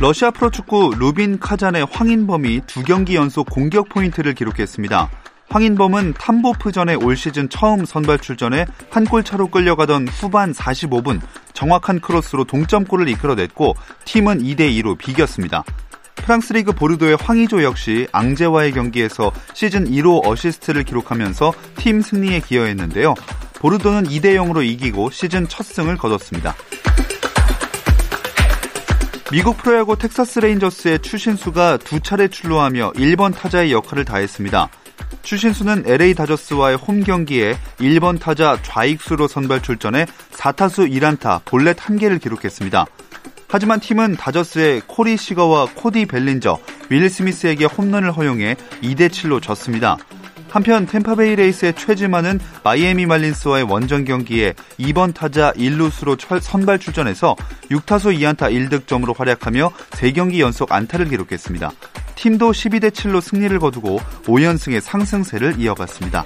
러시아 프로축구 루빈 카잔의 황인범이 두 경기 연속 공격 포인트를 기록했습니다. 황인범은 탐보프전에 올 시즌 처음 선발 출전해 한 골 차로 끌려가던 후반 45분 정확한 크로스로 동점골을 이끌어냈고 팀은 2대 2로 비겼습니다. 프랑스 리그 보르도의 황의조 역시 앙제와의 경기에서 시즌 1호 어시스트를 기록하면서 팀 승리에 기여했는데요. 보르도는 2대 0으로 이기고 시즌 첫 승을 거뒀습니다. 미국 프로야구 텍사스 레인저스의 추신수가 두 차례 출루하며 1번 타자의 역할을 다했습니다. 추신수는 LA 다저스와의 홈 경기에 1번 타자 좌익수로 선발 출전해 4타수 1안타 볼넷 1개를 기록했습니다. 하지만 팀은 다저스의 코리 시거와 코디 벨린저, 윌 스미스에게 홈런을 허용해 2대7로 졌습니다. 한편 템파베이 레이스의 최지만은 마이애미 말린스와의 원정 경기에 2번 타자 1루수로 선발 출전해서 6타수 2안타 1득점으로 활약하며 3경기 연속 안타를 기록했습니다. 팀도 12대 7로 승리를 거두고 5연승의 상승세를 이어갔습니다.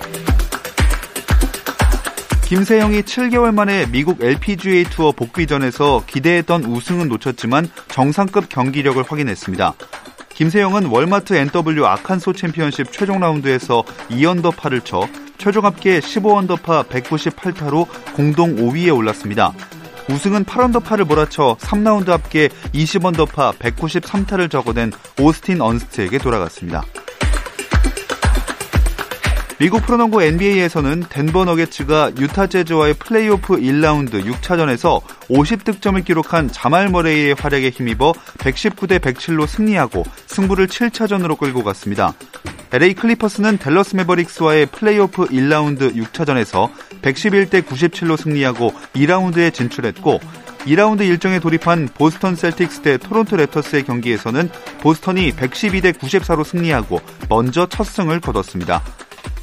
김세영이 7개월 만에 미국 LPGA 투어 복귀전에서 기대했던 우승은 놓쳤지만 정상급 경기력을 확인했습니다. 김세영은 월마트 NW 아칸소 챔피언십 최종 라운드에서 2언더파를 쳐 최종 합계 15언더파 198타로 공동 5위에 올랐습니다. 우승은 8언더파를 몰아쳐 3라운드 합계 20언더파 193타를 적어낸 오스틴 언스트에게 돌아갔습니다. 미국 프로농구 NBA에서는 덴버 너게츠가 유타 재즈와의 플레이오프 1라운드 6차전에서 50득점을 기록한 자말 머레이의 활약에 힘입어 119대 107로 승리하고 승부를 7차전으로 끌고 갔습니다. LA 클리퍼스는 댈러스 매버릭스와의 플레이오프 1라운드 6차전에서 111대 97로 승리하고 2라운드에 진출했고 2라운드 일정에 돌입한 보스턴 셀틱스 대 토론토 랩터스의 경기에서는 보스턴이 112대 94로 승리하고 먼저 첫 승을 거뒀습니다.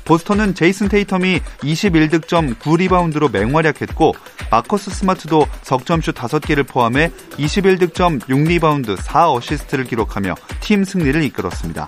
보스턴은 제이슨 테이텀이 21득점 9리바운드로 맹활약했고 마커스 스마트도 석점슛 5개를 포함해 21득점 6리바운드 4어시스트를 기록하며 팀 승리를 이끌었습니다.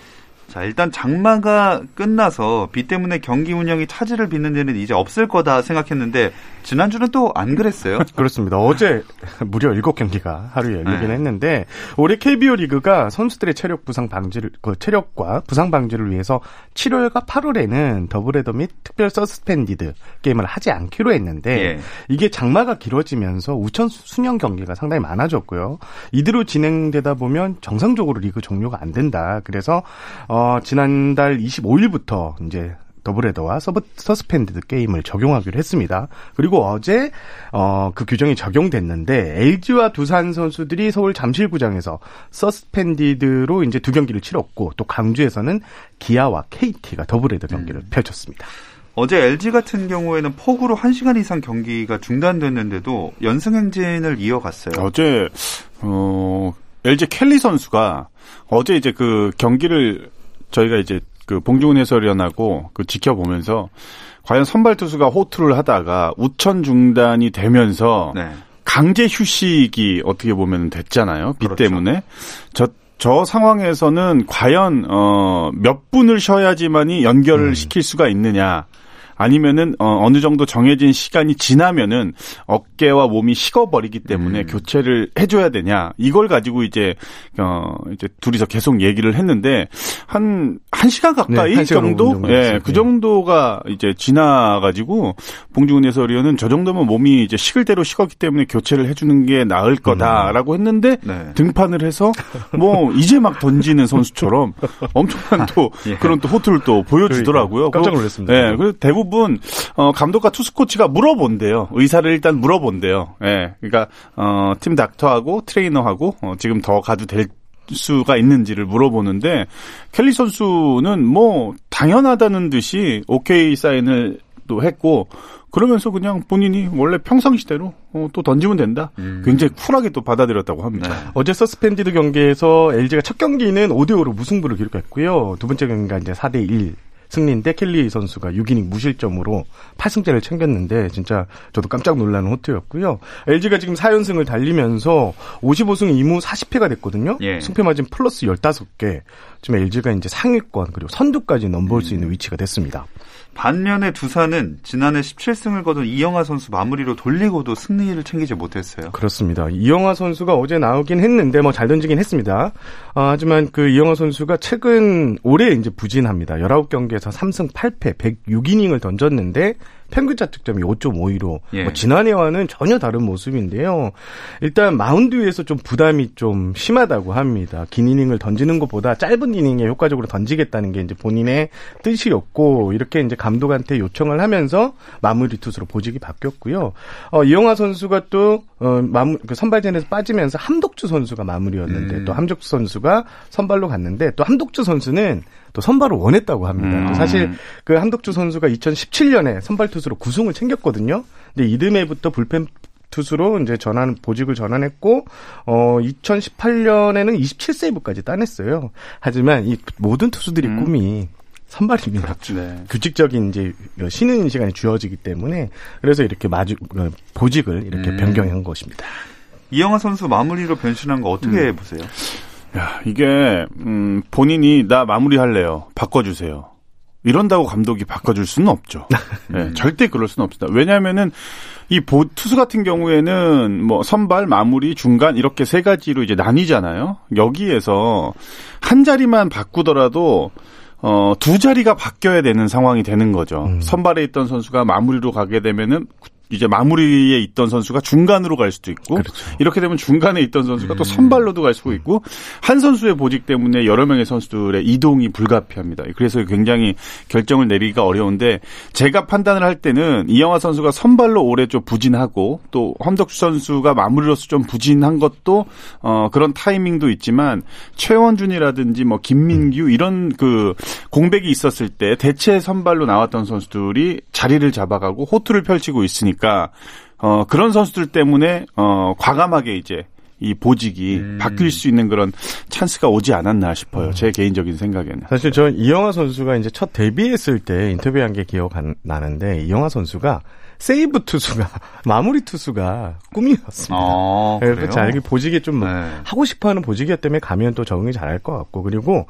자, 일단 장마가 끝나서 비 때문에 경기 운영이 차질을 빚는 데는 이제 없을 거다 생각했는데 지난주는 또 안 그랬어요? 그렇습니다. 어제 무려 7경기가 하루에 열리긴 네. 했는데 올해 KBO 리그가 선수들의 체력 부상 방지를 그 체력과 부상 방지를 위해서 7월과 8월에는 더블헤더 및 특별 서스펜디드 게임을 하지 않기로 했는데 예. 이게 장마가 길어지면서 우천 순연 경기가 상당히 많아졌고요. 이대로 진행되다 보면 정상적으로 리그 종료가 안 된다. 그래서 어 어, 지난달 25일부터 이제 더블헤더와 서브, 서스펜디드 게임을 적용하기로 했습니다. 그리고 어제 어, 그 규정이 적용됐는데 LG와 두산 선수들이 서울 잠실구장에서 서스펜디드로 이제 두 경기를 치렀고 또 광주에서는 기아와 KT가 더블헤더 경기를 음. 펼쳤습니다. 어제 LG 같은 경우에는 폭우로 1시간 이상 경기가 중단됐는데도 연승 행진을 이어갔어요. 어제 어 LG 켈리 선수가 어제 이제 그 경기를 저희가 이제 그 봉중훈 해설위원하고 그 지켜보면서 과연 선발 투수가 호투를 하다가 우천 중단이 되면서 네. 강제 휴식이 어떻게 보면 됐잖아요. 비 그렇죠. 때문에. 저, 저 상황에서는 과연, 어, 몇 분을 쉬어야지만이 연결을 음. 시킬 수가 있느냐. 아니면은 어, 어느 정도 정해진 시간이 지나면은 어깨와 몸이 식어버리기 때문에 음. 교체를 해줘야 되냐 이걸 가지고 이제 어 이제 둘이서 계속 얘기를 했는데 한 한 시간 가까이 네, 한 시간 정도 예. 그 네. 정도가 이제 지나가지고 봉중훈 해설위원은 저 정도면 몸이 이제 식을 대로 식었기 때문에 교체를 해주는 게 나을 거다라고 했는데 네. 등판을 해서 뭐 이제 막 던지는 선수처럼 엄청난 또 예. 그런 또 호투를 또 보여주더라고요. 깜짝 놀랐습니다. 예, 그리고 대부분 어, 감독과 투수 코치가 물어본대요. 의사를 일단 물어본대요. 예, 그러니까 어, 팀 닥터하고 트레이너하고 어, 지금 더 가도 될 수가 있는지를 물어보는데 켈리 선수는 뭐 당연하다는 듯이 오케이 사인을 또 했고 그러면서 그냥 본인이 원래 평상시대로 어, 또 던지면 된다. 굉장히 쿨하게 또 받아들였다고 합니다. 네. 어제 서스펜디드 경기에서 LG가 첫 경기는 5대 5로 무승부를 기록했고요. 두 번째 경기가 이제 4대 1 승리인데 켈리 선수가 6이닝 무실점으로 8승째를 챙겼는데 진짜 저도 깜짝 놀라는 호투였고요. LG가 지금 4연승을 달리면서 55승 2무 40패가 됐거든요. 예. 승패 마진 플러스 15개. 지금 LG가 이제 상위권 그리고 선두까지 넘볼 수 있는 위치가 됐습니다. 반면에 두산은 지난해 17승을 거둔 이영하 선수 마무리로 돌리고도 승리를 챙기지 못했어요. 그렇습니다. 이영하 선수가 어제 나오긴 했는데 뭐 잘 던지긴 했습니다. 아, 하지만 그 이영하 선수가 최근 올해 이제 부진합니다. 19경기에서 3승 8패 106이닝을 던졌는데 평균 자책점이 5.52로 예. 뭐 지난해와는 전혀 다른 모습인데요. 일단 마운드 위에서 좀 부담이 좀 심하다고 합니다. 긴 이닝을 던지는 것보다 짧은 이닝에 효과적으로 던지겠다는 게 이제 본인의 뜻이었고 이렇게 이제 감독한테 요청을 하면서 마무리 투수로 보직이 바뀌었고요. 어, 이영하 선수가 또 어, 마무, 그 선발전에서 빠지면서 함덕주 선수가 마무리였는데 음. 또 함덕주 선수가 선발로 갔는데 또 함덕주 선수는 또 선발을 원했다고 합니다. 음. 또 사실 그 함덕주 선수가 2017년에 선발 투수로 9승을 챙겼거든요. 근데 이듬해부터 불펜 투수로 이제 전환 보직을 전환했고 어 2018년에는 27세이브까지 따냈어요. 하지만 이 모든 투수들의 음. 꿈이 선발입니다. 네. 규칙적인 이제 쉬는 시간이 주어지기 때문에 그래서 이렇게 마주 어, 보직을 이렇게 음. 변경한 것입니다. 이영하 선수 마무리로 변신한 거 어떻게 음. 보세요? 야, 이게 음, 본인이 나 마무리할래요. 바꿔주세요. 이런다고 감독이 바꿔줄 수는 없죠. 예, 절대 그럴 수는 없습니다. 왜냐하면은 이 보, 투수 같은 경우에는 뭐 선발, 마무리, 중간 이렇게 세 가지로 이제 나뉘잖아요. 여기에서 한 자리만 바꾸더라도 어, 두 자리가 바뀌어야 되는 상황이 되는 거죠. 음. 선발에 있던 선수가 마무리로 가게 되면은 이제 마무리에 있던 선수가 중간으로 갈 수도 있고 그렇죠. 이렇게 되면 중간에 있던 선수가 음. 또 선발로도 갈 수도 있고 한 선수의 보직 때문에 여러 명의 선수들의 이동이 불가피합니다. 그래서 굉장히 결정을 내리기가 어려운데 제가 판단을 할 때는 이영하 선수가 선발로 올해 좀 부진하고 또 함덕주 선수가 마무리로서 좀 부진한 것도 어 그런 타이밍도 있지만 최원준이라든지 뭐 김민규 이런 그 공백이 있었을 때 대체 선발로 나왔던 선수들이 자리를 잡아가고 호투를 펼치고 있으니까 어 그런 선수들 때문에 어 과감하게 이제 이 보직이 음. 바뀔 수 있는 그런 찬스가 오지 않았나 싶어요. 제 개인적인 생각에는. 사실 전 이영하 선수가 이제 첫 데뷔했을 때 인터뷰한 게 기억 안 나는데 이영하 선수가 세이브 투수가 마무리 투수가 꿈이었습니다. 아, 그래서 그래요? 자기 보직이 좀 네. 하고 싶어하는 보직이었기 때문에 가면 또 적응이 잘할 것 같고 그리고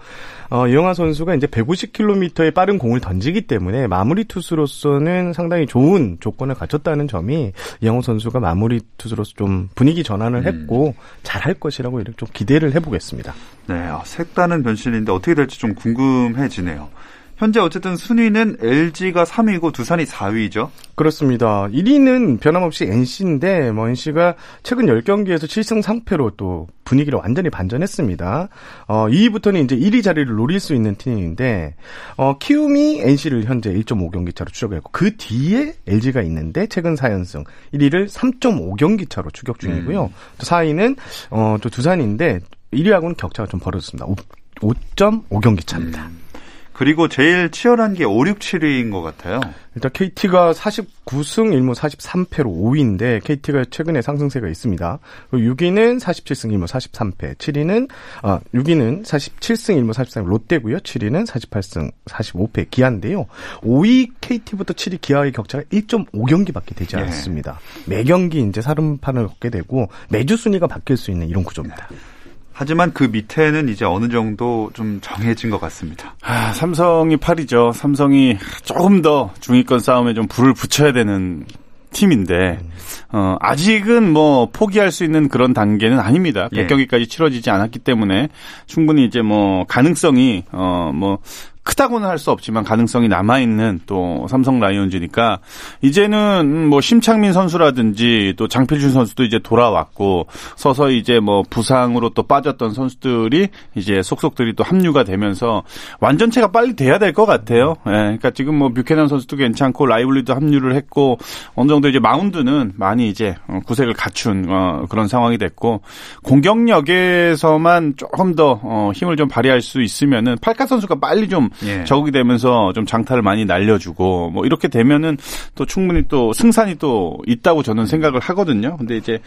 어, 이영하 선수가 이제 150km의 빠른 공을 던지기 때문에 마무리 투수로서는 상당히 좋은 조건을 갖췄다는 점이 이영하 선수가 마무리 투수로서 좀 분위기 전환을 했고 잘할 것이라고 이렇게 좀 기대를 해보겠습니다. 네, 아, 색다른 변신인데 어떻게 될지 좀 궁금해지네요. 현재 어쨌든 순위는 LG가 3위고 두산이 4위죠. 그렇습니다. 1위는 변함없이 NC인데 뭐 NC가 최근 10경기에서 7승 3패로 또 분위기를 완전히 반전했습니다. 어, 2위부터는 이제 1위 자리를 노릴 수 있는 팀인데 어, 키움이 NC를 현재 1.5경기 차로 추격했고 그 뒤에 LG가 있는데 최근 4연승 1위를 3.5경기 차로 추격 중이고요. 또 4위는 어, 또 두산인데 1위하고는 격차가 좀 벌어졌습니다. 5.5경기 차입니다. 그리고 제일 치열한 게 5, 6, 7위인 것 같아요. 일단 KT가 49승 1무 43패로 5위인데 KT가 최근에 상승세가 있습니다. 6위는 47승 1무 43패, 7위는 아 6위는 47승 1무 43패 롯데고요. 7위는 48승 45패 기아인데요. 5위 KT부터 7위 기아의 격차가 1.5경기밖에 되지 예. 않습니다. 매 경기 이제 살음판을 걷게 되고 매주 순위가 바뀔 수 있는 이런 구조입니다. 하지만 그 밑에는 이제 어느 정도 좀 정해진 것 같습니다. 아, 삼성이 8위죠. 삼성이 조금 더 중위권 싸움에 좀 불을 붙여야 되는 팀인데 어, 아직은 뭐 포기할 수 있는 그런 단계는 아닙니다. 예. 100경기까지 치러지지 않았기 때문에 충분히 이제 뭐 가능성이 어 뭐 크다고는 할 수 없지만 가능성이 남아 있는 또 삼성 라이온즈니까 이제는 뭐 심창민 선수라든지 또 장필준 선수도 이제 돌아왔고 서서히 이제 뭐 부상으로 또 빠졌던 선수들이 이제 속속들이 또 합류가 되면서 완전체가 빨리 돼야 될 것 같아요. 예, 그러니까 지금 뭐 뷰캐넌 선수도 괜찮고 라이블리도 합류를 했고 어느 정도 이제 마운드는 많이 이제 어, 구색을 갖춘 어, 그런 상황이 됐고 공격력에서만 조금 더 어, 힘을 좀 발휘할 수 있으면은 팔카 선수가 빨리 좀 예. 적응이 되면서 좀 장타를 많이 날려주고 뭐 이렇게 되면은 또 충분히 또 승산이 또 있다고 저는 생각을 하거든요. 근데 이제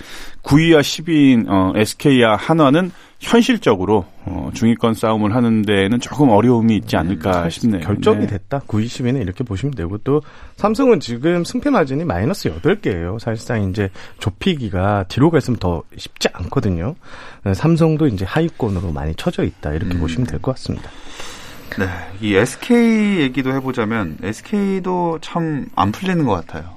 9위와 10위인 어, SK와 한화는 현실적으로 어, 중위권 싸움을 하는 데에는 조금 어려움이 있지 않을까 싶네요. 결정이 네. 됐다. 9위, 10위는 이렇게 보시면 되고 또 삼성은 지금 승패 마진이 마이너스 8개예요. 사실상 이제 좁히기가 뒤로 갔으면 더 쉽지 않거든요. 네, 삼성도 이제 하위권으로 많이 쳐져 있다. 이렇게 보시면 될 것 같습니다. 네, 이 SK 얘기도 해보자면 SK도 참 안 풀리는 것 같아요.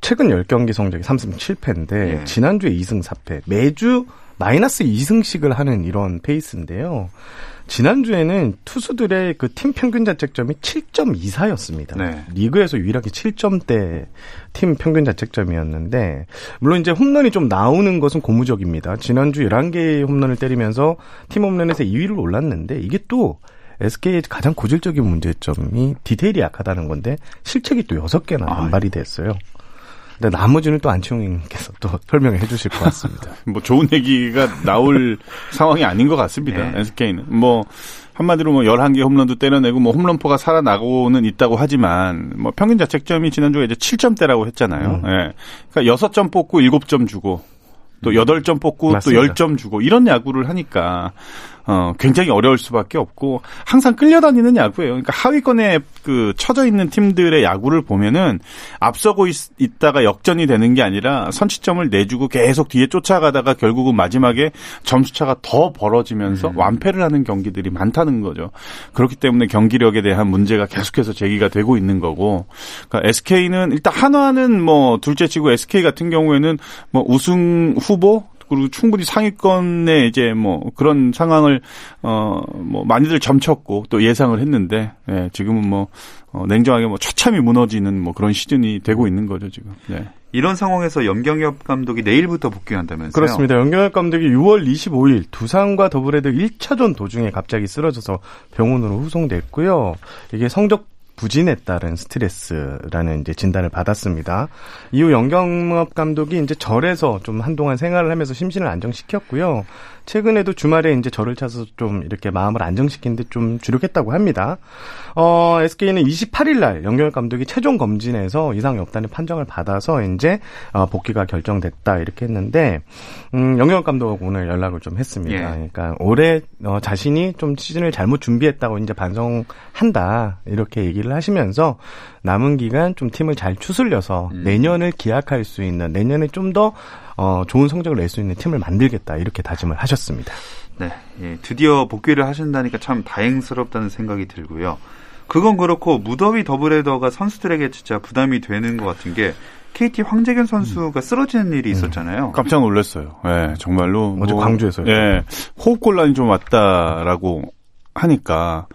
최근 10경기 성적이 3승 7패인데 예. 지난주에 2승 4패. 매주 마이너스 2승씩을 하는 이런 페이스인데요. 지난주에는 투수들의 그 팀 평균 자책점이 7.24였습니다. 네. 리그에서 유일하게 7점대 팀 평균 자책점이었는데 물론 이제 홈런이 좀 나오는 것은 고무적입니다. 지난주 11개의 홈런을 때리면서 팀 홈런에서 2위를 올랐는데 이게 또 SK의 가장 고질적인 문제점이 디테일이 약하다는 건데 실책이 또 6개나 아, 반발이 됐어요. 근데 나머지는 또 안치홍님께서 또 설명해 주실 것 같습니다. 뭐 좋은 얘기가 나올 상황이 아닌 것 같습니다. 네. SK는 뭐 한마디로 뭐 11개 홈런도 때려내고 뭐 홈런포가 살아나고는 있다고 하지만 뭐 평균 자책점이 지난주에 이제 7점대라고 했잖아요. 음. 예. 그러니까 6점 뽑고 7점 주고 또 8점 뽑고 맞습니다. 또 10점 주고 이런 야구를 하니까 어 굉장히 어려울 수밖에 없고 항상 끌려다니는 야구예요. 그러니까 하위권에 그 쳐져 있는 팀들의 야구를 보면은 앞서고 있, 다가 역전이 되는 게 아니라 선취점을 내주고 계속 뒤에 쫓아가다가 결국은 마지막에 점수차가 더 벌어지면서 완패를 하는 경기들이 많다는 거죠. 그렇기 때문에 경기력에 대한 문제가 계속해서 제기가 되고 있는 거고. 그러니까 SK는 일단 한화는 뭐 둘째치고 SK 같은 경우에는 뭐 우승 후보 그리고 충분히 상위권에 이제 뭐 그런 상황을 어뭐 많이들 점쳤고 또 예상을 했는데 예, 지금은 뭐 어, 냉정하게 뭐 처참히 무너지는 뭐 그런 시즌이 되고 있는 거죠 지금. 네. 이런 상황에서 염경엽 감독이 내일부터 복귀한다면서요? 그렇습니다. 연경엽 감독이 6월 25일 두산과 더블헤더 1차전 도중에 갑자기 쓰러져서 병원으로 후송됐고요. 이게 성적 부진에 따른 스트레스라는 이제 진단을 받았습니다. 이후 연경엽 감독이 이제 절에서 좀 한동안 생활을 하면서 심신을 안정시켰고요. 최근에도 주말에 이제 절을 찾아서 좀 이렇게 마음을 안정시키는데 좀 주력했다고 합니다. 어, SK는 28일 날 연경엽 감독이 최종 검진에서 이상이 없다는 판정을 받아서 이제 어, 복귀가 결정됐다 이렇게 했는데 음, 연경엽 감독하고 오늘 연락을 좀 했습니다. 예. 그러니까 올해 어, 자신이 좀 시즌을 잘못 준비했다고 이제 반성한다 이렇게 얘기를 하시면서 남은 기간 좀 팀을 잘 추슬려서 음. 내년을 기약할 수 있는 내년에 좀 더 어, 좋은 성적을 낼 수 있는 팀을 만들겠다 이렇게 다짐을 하셨습니다. 네, 예, 드디어 복귀를 하신다니까 참 다행스럽다는 생각이 들고요. 그건 그렇고 무더위 더블헤더가 선수들에게 진짜 부담이 되는 것 같은 게 KT 황재균 선수가 쓰러지는 일이 있었잖아요. 깜짝 놀랐어요. 예, 정말로. 어제 광주에서요. 예, 호흡곤란이 좀 왔다라고 하니까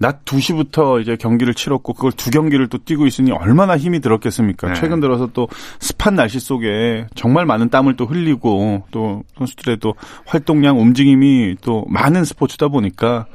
낮 2시부터 이제 경기를 치렀고 그걸 두 경기를 또 뛰고 있으니 얼마나 힘이 들었겠습니까? 네. 최근 들어서 또 습한 날씨 속에 정말 많은 땀을 또 흘리고 또 선수들의 또 활동량 움직임이 또 많은 스포츠다 보니까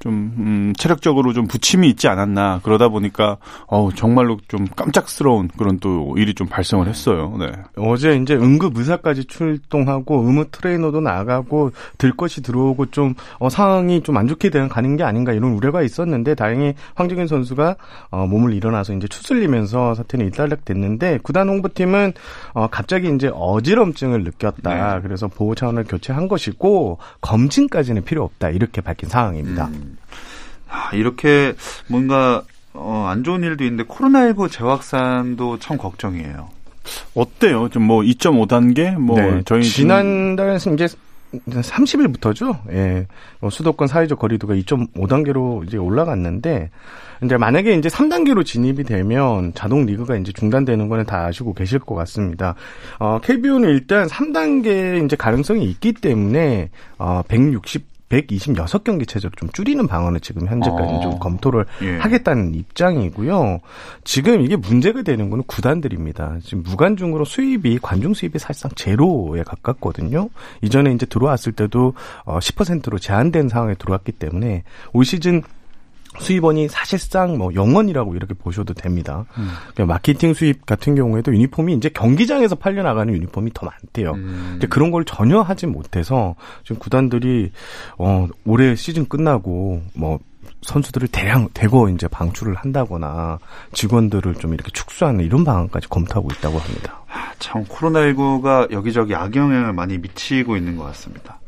좀 음, 체력적으로 좀 부침이 있지 않았나 그러다 보니까 어우 정말로 좀 깜짝스러운 그런 또 일이 좀 발생을 했어요. 네. 어제 이제 응급 의사까지 출동하고 의무 트레이너도 나가고 들 것이 들어오고 좀 어, 상황이 좀 안 좋게 되는 가는 게 아닌가 이런 우려가 있었는데 다행히 황정현 선수가 어, 몸을 일어나서 이제 추슬리면서 사태는 일단락됐는데 구단 홍보팀은 어, 갑자기 이제 어지럼증을 느꼈다. 네. 그래서 보호 차원을 교체한 것이고 검진까지는 필요 없다 이렇게 밝힌 상황입니다. 음. 아, 이렇게 뭔가 어, 안 좋은 일도 있는데 코로나19 재확산도 참 걱정이에요. 어때요? 좀 뭐 2.5단계 뭐 네, 저희 지난달 이제 30일부터죠. 예. 어, 수도권 사회적 거리두가 2.5단계로 이제 올라갔는데 이제 만약에 이제 3단계로 진입이 되면 자동 리그가 이제 중단되는 거는 다 아시고 계실 것 같습니다. 어, KBO는 일단 3단계 이제 가능성이 있기 때문에 어, 160 126경기 체제로 좀 줄이는 방안을 지금 현재까지 어. 좀 검토를 예. 하겠다는 입장이고요. 지금 이게 문제가 되는 거는 구단들입니다. 지금 무관중으로 수입이 관중 수입이 사실상 제로에 가깝거든요. 이전에 이제 들어왔을 때도 어 10%로 제한된 상황에 들어왔기 때문에 올 시즌 수입원이 사실상 뭐 영원이라고 이렇게 보셔도 됩니다. 그러니까 마케팅 수입 같은 경우에도 유니폼이 이제 경기장에서 팔려 나가는 유니폼이 더 많대요. 음. 근데 그런 걸 전혀 하지 못해서 지금 구단들이 어 올해 시즌 끝나고 뭐 선수들을 대량 대거 이제 방출을 한다거나 직원들을 좀 이렇게 축소하는 이런 방안까지 검토하고 있다고 합니다. 아, 참 코로나19가 여기저기 악영향을 많이 미치고 있는 것 같습니다.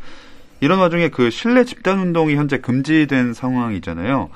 이런 와중에 그 실내 집단 운동이 현재 금지된 상황이잖아요.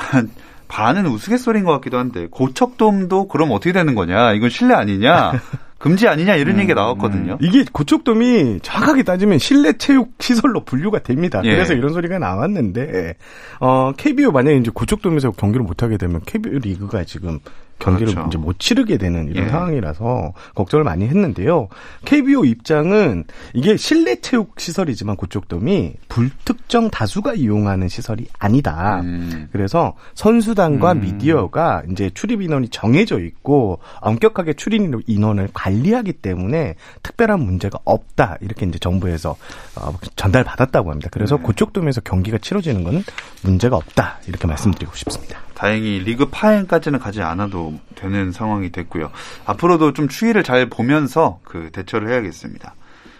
약간 반은 우스갯소리인 것 같기도 한데 고척돔도 그럼 어떻게 되는 거냐? 이건 실내 아니냐? 금지 아니냐? 이런 얘기가 나왔거든요. 이게 고척돔이 정확하게 따지면 실내 체육 시설로 분류가 됩니다. 예. 그래서 이런 소리가 나왔는데 어 KBO 만약에 이제 고척돔에서 경기를 못 하게 되면 KBO 리그가 지금 경기를 그렇죠. 이제 못 치르게 되는 이런 예. 상황이라서 걱정을 많이 했는데요. KBO 입장은 이게 실내 체육 시설이지만 고척돔이 불특정 다수가 이용하는 시설이 아니다. 음. 그래서 선수단과 음. 미디어가 이제 출입 인원이 정해져 있고 엄격하게 출입 인원을 관리하기 때문에 특별한 문제가 없다 이렇게 이제 정부에서 어, 전달받았다고 합니다. 그래서 네. 고척돔에서 경기가 치러지는 것은 문제가 없다 이렇게 말씀드리고 싶습니다. 다행히 리그 파행까지는 가지 않아도 되는 상황이 됐고요. 앞으로도 좀 추이를 잘 보면서 그 대처를 해야겠습니다.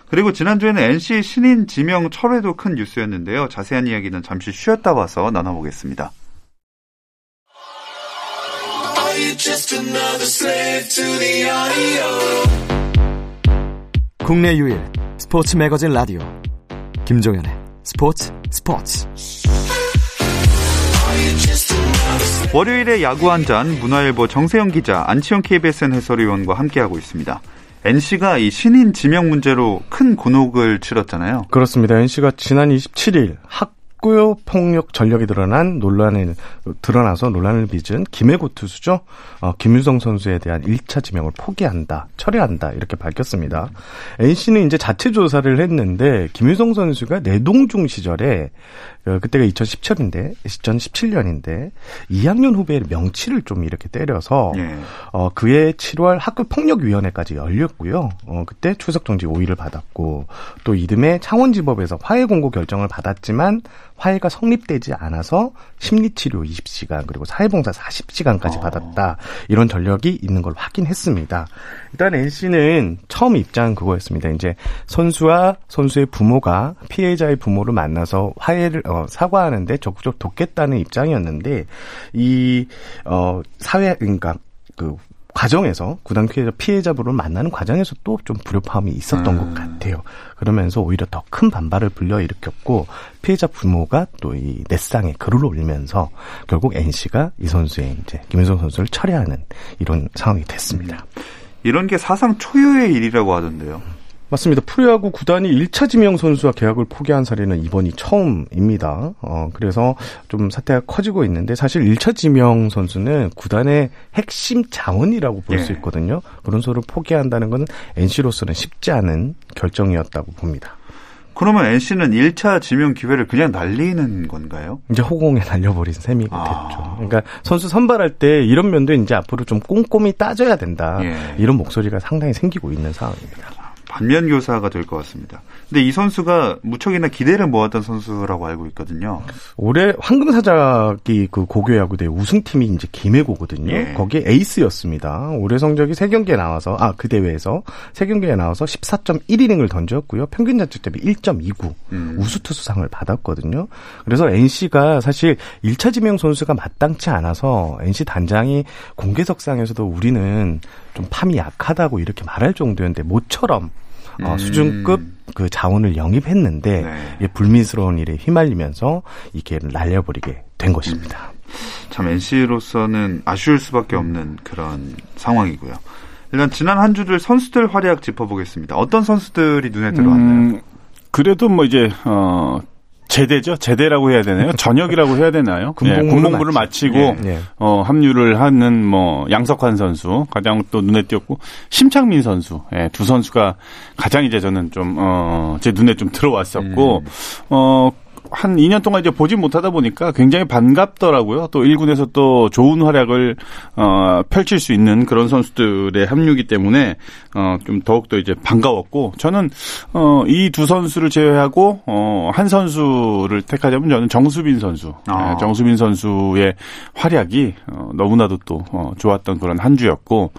그리고 지난주에는 NC 신인 지명 철회도 큰 뉴스였는데요. 자세한 이야기는 잠시 쉬었다 와서 나눠보겠습니다. 국내 유일 스포츠 매거진 라디오 김종현의 스포츠 스포츠 월요일에 야구 한 잔 문화일보 정세영 기자, 안치영 KBSN 해설위원과 함께하고 있습니다. NC가 이 신인 지명 문제로 큰 곤혹을 치렀잖아요. 그렇습니다. NC가 지난 27일 학 교 폭력 전력이 드러난 논란을 드러나서 논란을 빚은 김해고 투수죠. 어, 김유성 선수에 대한 1차 지명을 포기한다, 철회한다 이렇게 밝혔습니다. NC는 이제 자체 조사를 했는데 김유성 선수가 내동중 시절에 어, 그때가 2017년인데 2017년인데 2학년 후배의 명치를 좀 이렇게 때려서 예. 어, 그해 7월 학교 폭력 위원회까지 열렸고요. 어, 그때 출석 정지 5일을 받았고, 또 이듬해 창원지법에서 화해 공고 결정을 받았지만, 화해가 성립되지 않아서 심리치료 20시간, 그리고 사회봉사 40시간까지 어. 받았다. 이런 전력이 있는 걸 확인했습니다. 일단 NC는 처음 입장은 그거였습니다. 이제 선수와 선수의 부모가 피해자의 부모를 만나서 화해를, 어, 사과하는데 적극적으로 돕겠다는 입장이었는데, 이, 어, 사회, 그러니까, 그, 과정에서 구단 피해자 피해자분을 만나는 과정에서 또 좀 불협화음이 있었던 음. 것 같아요. 그러면서 오히려 더 큰 반발을 불러일으켰고 피해자 부모가 또 이 넷상에 글을 올리면서 결국 NC가 이 선수의 이제 김윤성 선수를 철회하는 이런 상황이 됐습니다. 이런 게 사상 초유의 일이라고 하던데요. 맞습니다. 프로야구 구단이 1차 지명 선수와 계약을 포기한 사례는 이번이 처음입니다. 어, 그래서 좀 사태가 커지고 있는데 사실 1차 지명 선수는 구단의 핵심 자원이라고 볼수 예. 있거든요. 그런 소를 포기한다는 것은 NC로서는 쉽지 않은 결정이었다고 봅니다. 그러면 NC는 1차 지명 기회를 그냥 날리는 건가요? 이제 호공에 날려버린 셈이가 아. 됐죠. 그러니까 선수 선발할 때 이런 면도 이제 앞으로 좀 꼼꼼히 따져야 된다. 예. 이런 목소리가 상당히 생기고 있는 상황입니다. 반면 교사가 될 것 같습니다. 근데 이 선수가 무척이나 기대를 모았던 선수라고 알고 있거든요. 올해 황금사자기 그 고교야구대 우승팀이 이제 김해고거든요. 예. 거기에 에이스였습니다. 올해 성적이 세 경기에 나와서 아 그 대회에서 세 경기에 나와서 14.1이닝을 던졌고요. 평균 자책점이 1.29 음. 우수 투수상을 받았거든요. 그래서 NC가 사실 1차 지명 선수가 마땅치 않아서 NC 단장이 공개석상에서도 우리는 좀 팜이 약하다고 이렇게 말할 정도였는데 모처럼 어, 음. 수준급 그 자원을 영입했는데 네. 불미스러운 일에 휘말리면서 이게 날려버리게 된 것입니다. 참 NC로서는 아쉬울 수밖에 없는 그런 상황이고요. 일단 지난 한 주들 선수들 활약 짚어보겠습니다. 어떤 선수들이 눈에 들어왔나요? 음, 그래도 뭐 이제 어 제대죠. 제대라고 해야 되나요? 전역이라고 해야 되나요? 군복무를 예, 마치고 예, 예. 어 합류를 하는 뭐 양석환 선수 가장 또 눈에 띄었고 심창민 선수 예, 두 선수가 가장 이제 저는 좀어제 눈에 좀 들어왔었고 어 한 2년 동안 이제 보지 못하다 보니까 굉장히 반갑더라고요. 또 1군에서 또 좋은 활약을 어 펼칠 수 있는 그런 선수들의 합류기 때문에 어 좀 더욱더 이제 반가웠고 저는 어 이 두 선수를 제외하고 어 한 선수를 택하자면 저는 정수빈 선수. 아. 예, 정수빈 선수의 활약이 어 너무나도 또 어, 좋았던 그런 한 주였고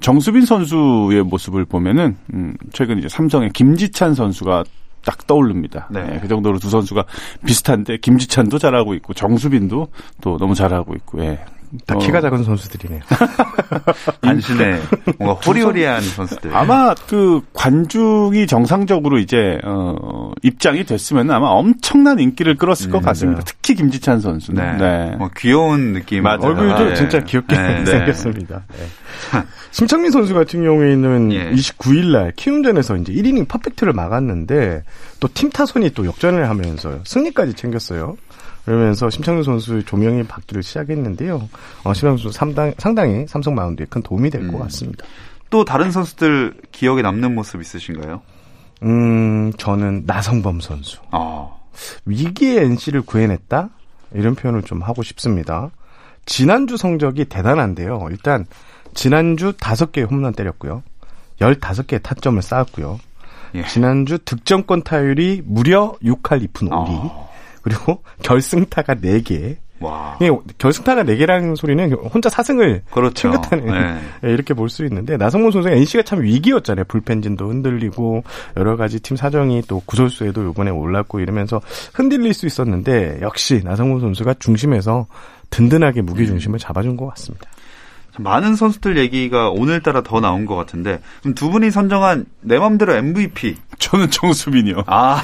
정수빈 선수의 모습을 보면은 음 최근 이제 삼성의 김지찬 선수가 딱 떠오릅니다. 네. 예, 그 정도로 두 선수가 비슷한데 김지찬도 잘하고 있고 정수빈도 또 너무 잘하고 있고 예. 다 어, 키가 작은 선수들이네요. 단신에 뭔가 호리호리한 선수들. 아마 그 관중이 정상적으로 이제 어 입장이 됐으면 아마 엄청난 인기를 끌었을 것 음, 같습니다. 네. 특히 김지찬 선수는. 네. 네. 뭐 귀여운 느낌. 맞아요. 얼굴도 네. 진짜 귀엽게 네. 생겼습니다. 네. 심창민 선수 같은 경우에는 예. 29일 날 키움전에서 이제 1이닝 퍼펙트를 막았는데 또 팀 타선이 또 역전을 하면서 승리까지 챙겼어요. 그러면서 심창민 선수의 조명이 받기를 시작했는데요. 어, 심창민 선수 상당, 상당히 삼성 마운드에 큰 도움이 될것 음. 같습니다. 또 다른 선수들 기억에 남는 모습 있으신가요? 음, 저는 나성범 선수. 아, 위기의 NC를 구해냈다? 이런 표현을 좀 하고 싶습니다. 지난주 성적이 대단한데요. 일단, 지난주 5개의 홈런 때렸고요. 15개의 타점을 쌓았고요. 예. 지난주 득점권 타율이 무려 6할 2푼 5리. 아. 그리고 결승타가 4개. 와. 이게 결승타가 4개라는 소리는 혼자 4승을 그렇죠. 챙겼다는 네. 예, 이렇게 볼 수 있는데 나성문 선수가 NC가 참 위기였잖아요. 불펜진도 흔들리고 여러 가지 팀 사정이 또 구설수에도 이번에 올랐고 이러면서 흔들릴 수 있었는데 역시 나성문 선수가 중심에서 든든하게 무게 중심을 잡아준 것 같습니다. 참 많은 선수들 얘기가 오늘따라 더 나온 것 같은데 그럼 두 분이 선정한 내 맘대로 MVP. 저는 정수빈이요. 아,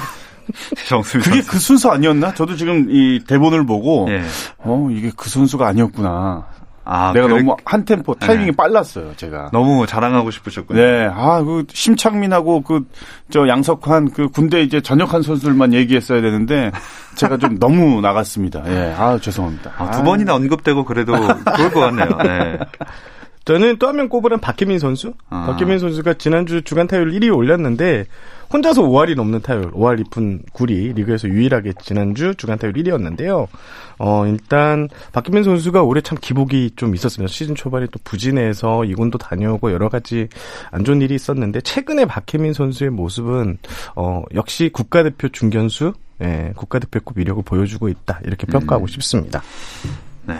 정수빈 그게 선수. 그 순서 아니었나? 저도 지금 이 대본을 보고 예. 어 이게 그 순서가 아니었구나. 아, 내가 그래- 너무 한 템포 타이밍이 네. 빨랐어요, 제가. 너무 자랑하고 싶으셨군요. 네, 아, 그, 심창민하고 그, 저 양석환, 그 군대 이제 전역한 선수들만 얘기했어야 되는데, 제가 좀 너무 나갔습니다. 예, 아, 죄송합니다. 아, 두 번이나 언급되고 그래도 좋을 것 같네요. 네. 저는 또 한 명 꼽으면 박혜민 선수. 아. 박혜민 선수가 지난주 주간 타율 1위 올렸는데 혼자서 5할이 넘는 타율, 5할 2푼 9리 리그에서 유일하게 지난주 주간 타율 1위였는데요. 어, 일단 박혜민 선수가 올해 참 기복이 좀 있었습니다. 시즌 초반에 또 부진해서 이군도 다녀오고 여러 가지 안 좋은 일이 있었는데 최근에 박혜민 선수의 모습은 어, 역시 국가대표 중견수 예, 국가대표급 위력을 보여주고 있다. 이렇게 평가하고 싶습니다. 네.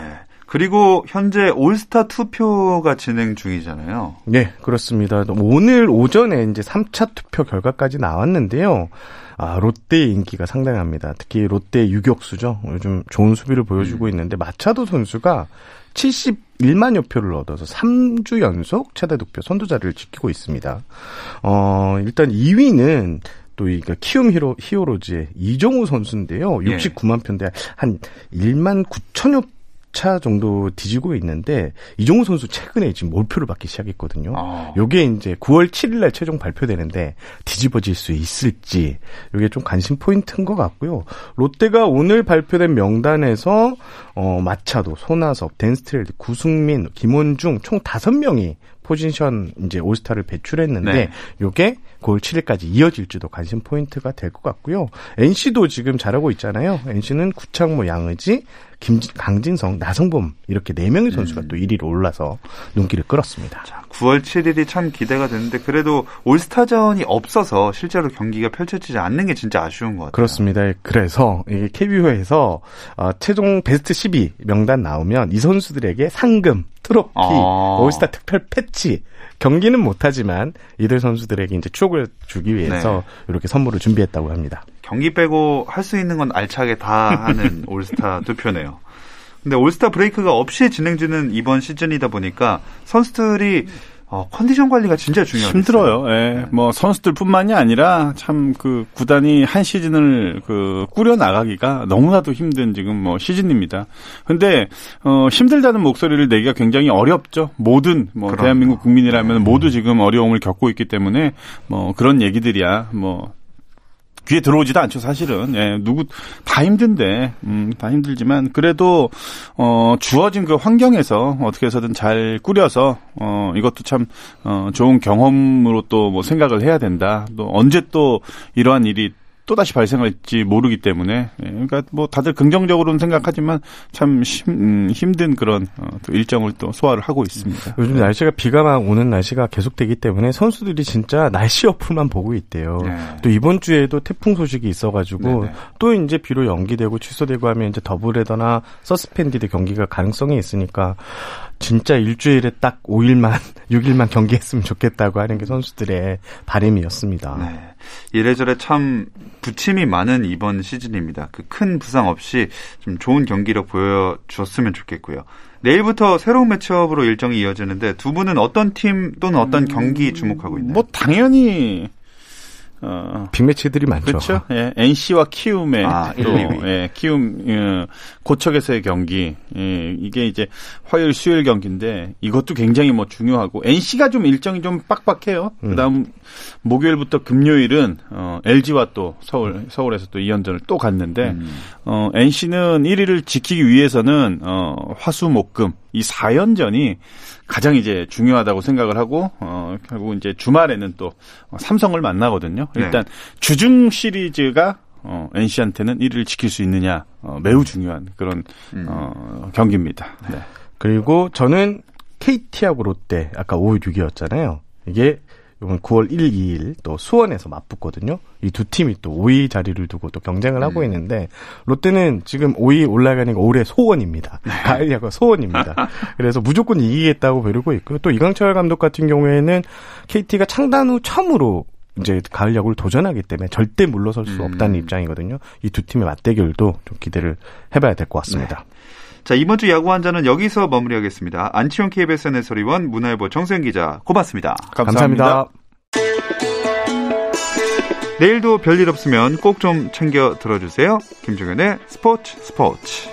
그리고 현재 올스타 투표가 진행 중이잖아요. 네, 그렇습니다. 오늘 오전에 이제 3차 투표 결과까지 나왔는데요. 아, 롯데의 인기가 상당합니다. 특히 롯데 유격수죠. 요즘 좋은 수비를 보여주고 있는데 마차도 선수가 71만여 표를 얻어서 3주 연속 최대 득표 선두자리를 지키고 있습니다. 어, 일단 2위는 또이 키움 히로 히어로즈의 이정우 선수인데요. 예. 69만 표인데 한 1만 9천여 차 정도 뒤지고 있는데 이종우 선수 최근에 지금 몰표를 받기 시작했거든요. 아. 요게 이제 9월 7일 날 최종 발표되는데 뒤집어질 수 있을지 요게 좀 관심 포인트인 것 같고요. 롯데가 오늘 발표된 명단에서 어 마차도, 손아섭, 댄 스트레일리, 구승민, 김원중 총 5명이 포지션 이제 올스타를 배출했는데 네. 요게 9월 7일까지 이어질지도 관심 포인트가 될 것 같고요. NC도 지금 잘하고 있잖아요. NC는 구창모, 양의지, 김, 강진성, 나성범 이렇게 네 명의 선수가 또 1위로 올라서 눈길을 끌었습니다. 9월 7일이 참 기대가 되는데 그래도 올스타전이 없어서 실제로 경기가 펼쳐지지 않는 게 진짜 아쉬운 것 같아요. 그렇습니다. 그래서 이게 KBO에서 어, 최종 베스트 12 명단 나오면 이 선수들에게 상금, 트로피, 아. 올스타 특별 패치 경기는 못하지만 이들 선수들에게 이제 추억 을 주기 위해서 네. 이렇게 선물을 준비했다고 합니다. 경기 빼고 할 수 있는 건 알차게 다 하는 올스타 투표네요. 근데 올스타 브레이크가 없이 진행되는 이번 시즌이다 보니까 선수들이 어, 컨디션 관리가 진짜 중요해요. 힘들어요. 예. 뭐 선수들뿐만이 아니라 참 그 구단이 한 시즌을 그 꾸려 나가기가 너무나도 힘든 지금 뭐 시즌입니다. 근데 어 힘들다는 목소리를 내기가 굉장히 어렵죠. 모든 뭐 그럼요. 대한민국 국민이라면 모두 지금 어려움을 겪고 있기 때문에 뭐 그런 얘기들이야 뭐 귀에 들어오지도 않죠, 사실은. 예, 누구, 다 힘든데, 음, 다 힘들지만, 그래도, 어, 주어진 그 환경에서 어떻게 해서든 잘 꾸려서, 어, 이것도 참, 어, 좋은 경험으로 또 뭐 생각을 해야 된다. 또 언제 또 이러한 일이 또다시 발생할지 모르기 때문에, 예, 그러니까 뭐 다들 긍정적으로는 생각하지만 참 힘, 음, 힘든 그런, 어, 또 일정을 또 소화를 하고 있습니다. 요즘 날씨가 비가 막 오는 날씨가 계속되기 때문에 선수들이 진짜 날씨 어플만 보고 있대요. 네. 또 이번 주에도 태풍 소식이 있어가지고 네 네. 또 이제 비로 연기되고 취소되고 하면 이제 더블헤더나 서스펜디드 경기가 가능성이 있으니까 진짜 일주일에 딱 5일만 6일만 경기했으면 좋겠다고 하는 게 선수들의 바람이었습니다. 네. 이래저래 참 부침이 많은 이번 시즌입니다. 그 큰 부상 없이 좀 좋은 경기력 보여주었으면 좋겠고요. 내일부터 새로운 매치업으로 일정이 이어지는데 두 분은 어떤 팀 또는 어떤 경기 주목하고 있나요? 뭐 당연히, 어, 빅매치들이 많죠. 그렇죠. 예, NC와 키움의 아, 또 1, 2위. 예, 키움 예, 고척에서의 경기. 예, 이게 이제 화요일 수요일 경기인데 이것도 굉장히 뭐 중요하고 NC가 좀 일정이 좀 빡빡해요. 그다음 목요일부터 금요일은 어, LG와 또 서울 서울에서 또 2연전을 또 갔는데 음. 어, NC는 1위를 지키기 위해서는 어, 화수목금 이 4연전이 가장 이제 중요하다고 생각을 하고 어, 결국 이제 주말에는 또 삼성을 만나거든요. 일단 주중 시리즈가 어, NC한테는 1위를 지킬 수 있느냐 어, 매우 중요한 그런 음. 어, 경기입니다. 네. 그리고 저는 KT하고 롯데 아까 5위 6위였잖아요. 이게 이번 9월 1, 2일 또 수원에서 맞붙거든요. 이 두 팀이 또 5위 자리를 두고 또 경쟁을 하고 있는데 롯데는 지금 5위 올라가는 거 올해 소원입니다. 가을 야구 소원입니다. 그래서 무조건 이기겠다고 벼르고 있고요. 또 이강철 감독 같은 경우에는 KT가 창단 후 처음으로 이제 가을 야구를 도전하기 때문에 절대 물러설 수 없다는 입장이거든요. 이 두 팀의 맞대결도 좀 기대를 해봐야 될 것 같습니다. 자, 이번 주 야구 한자는 여기서 마무리하겠습니다. 안치홍 KBS 해설위원, 문화일보 정수영 기자, 고맙습니다. 감사합니다. 내일도 별일 없으면 꼭 좀 챙겨 들어주세요. 김종현의 스포츠 스포츠.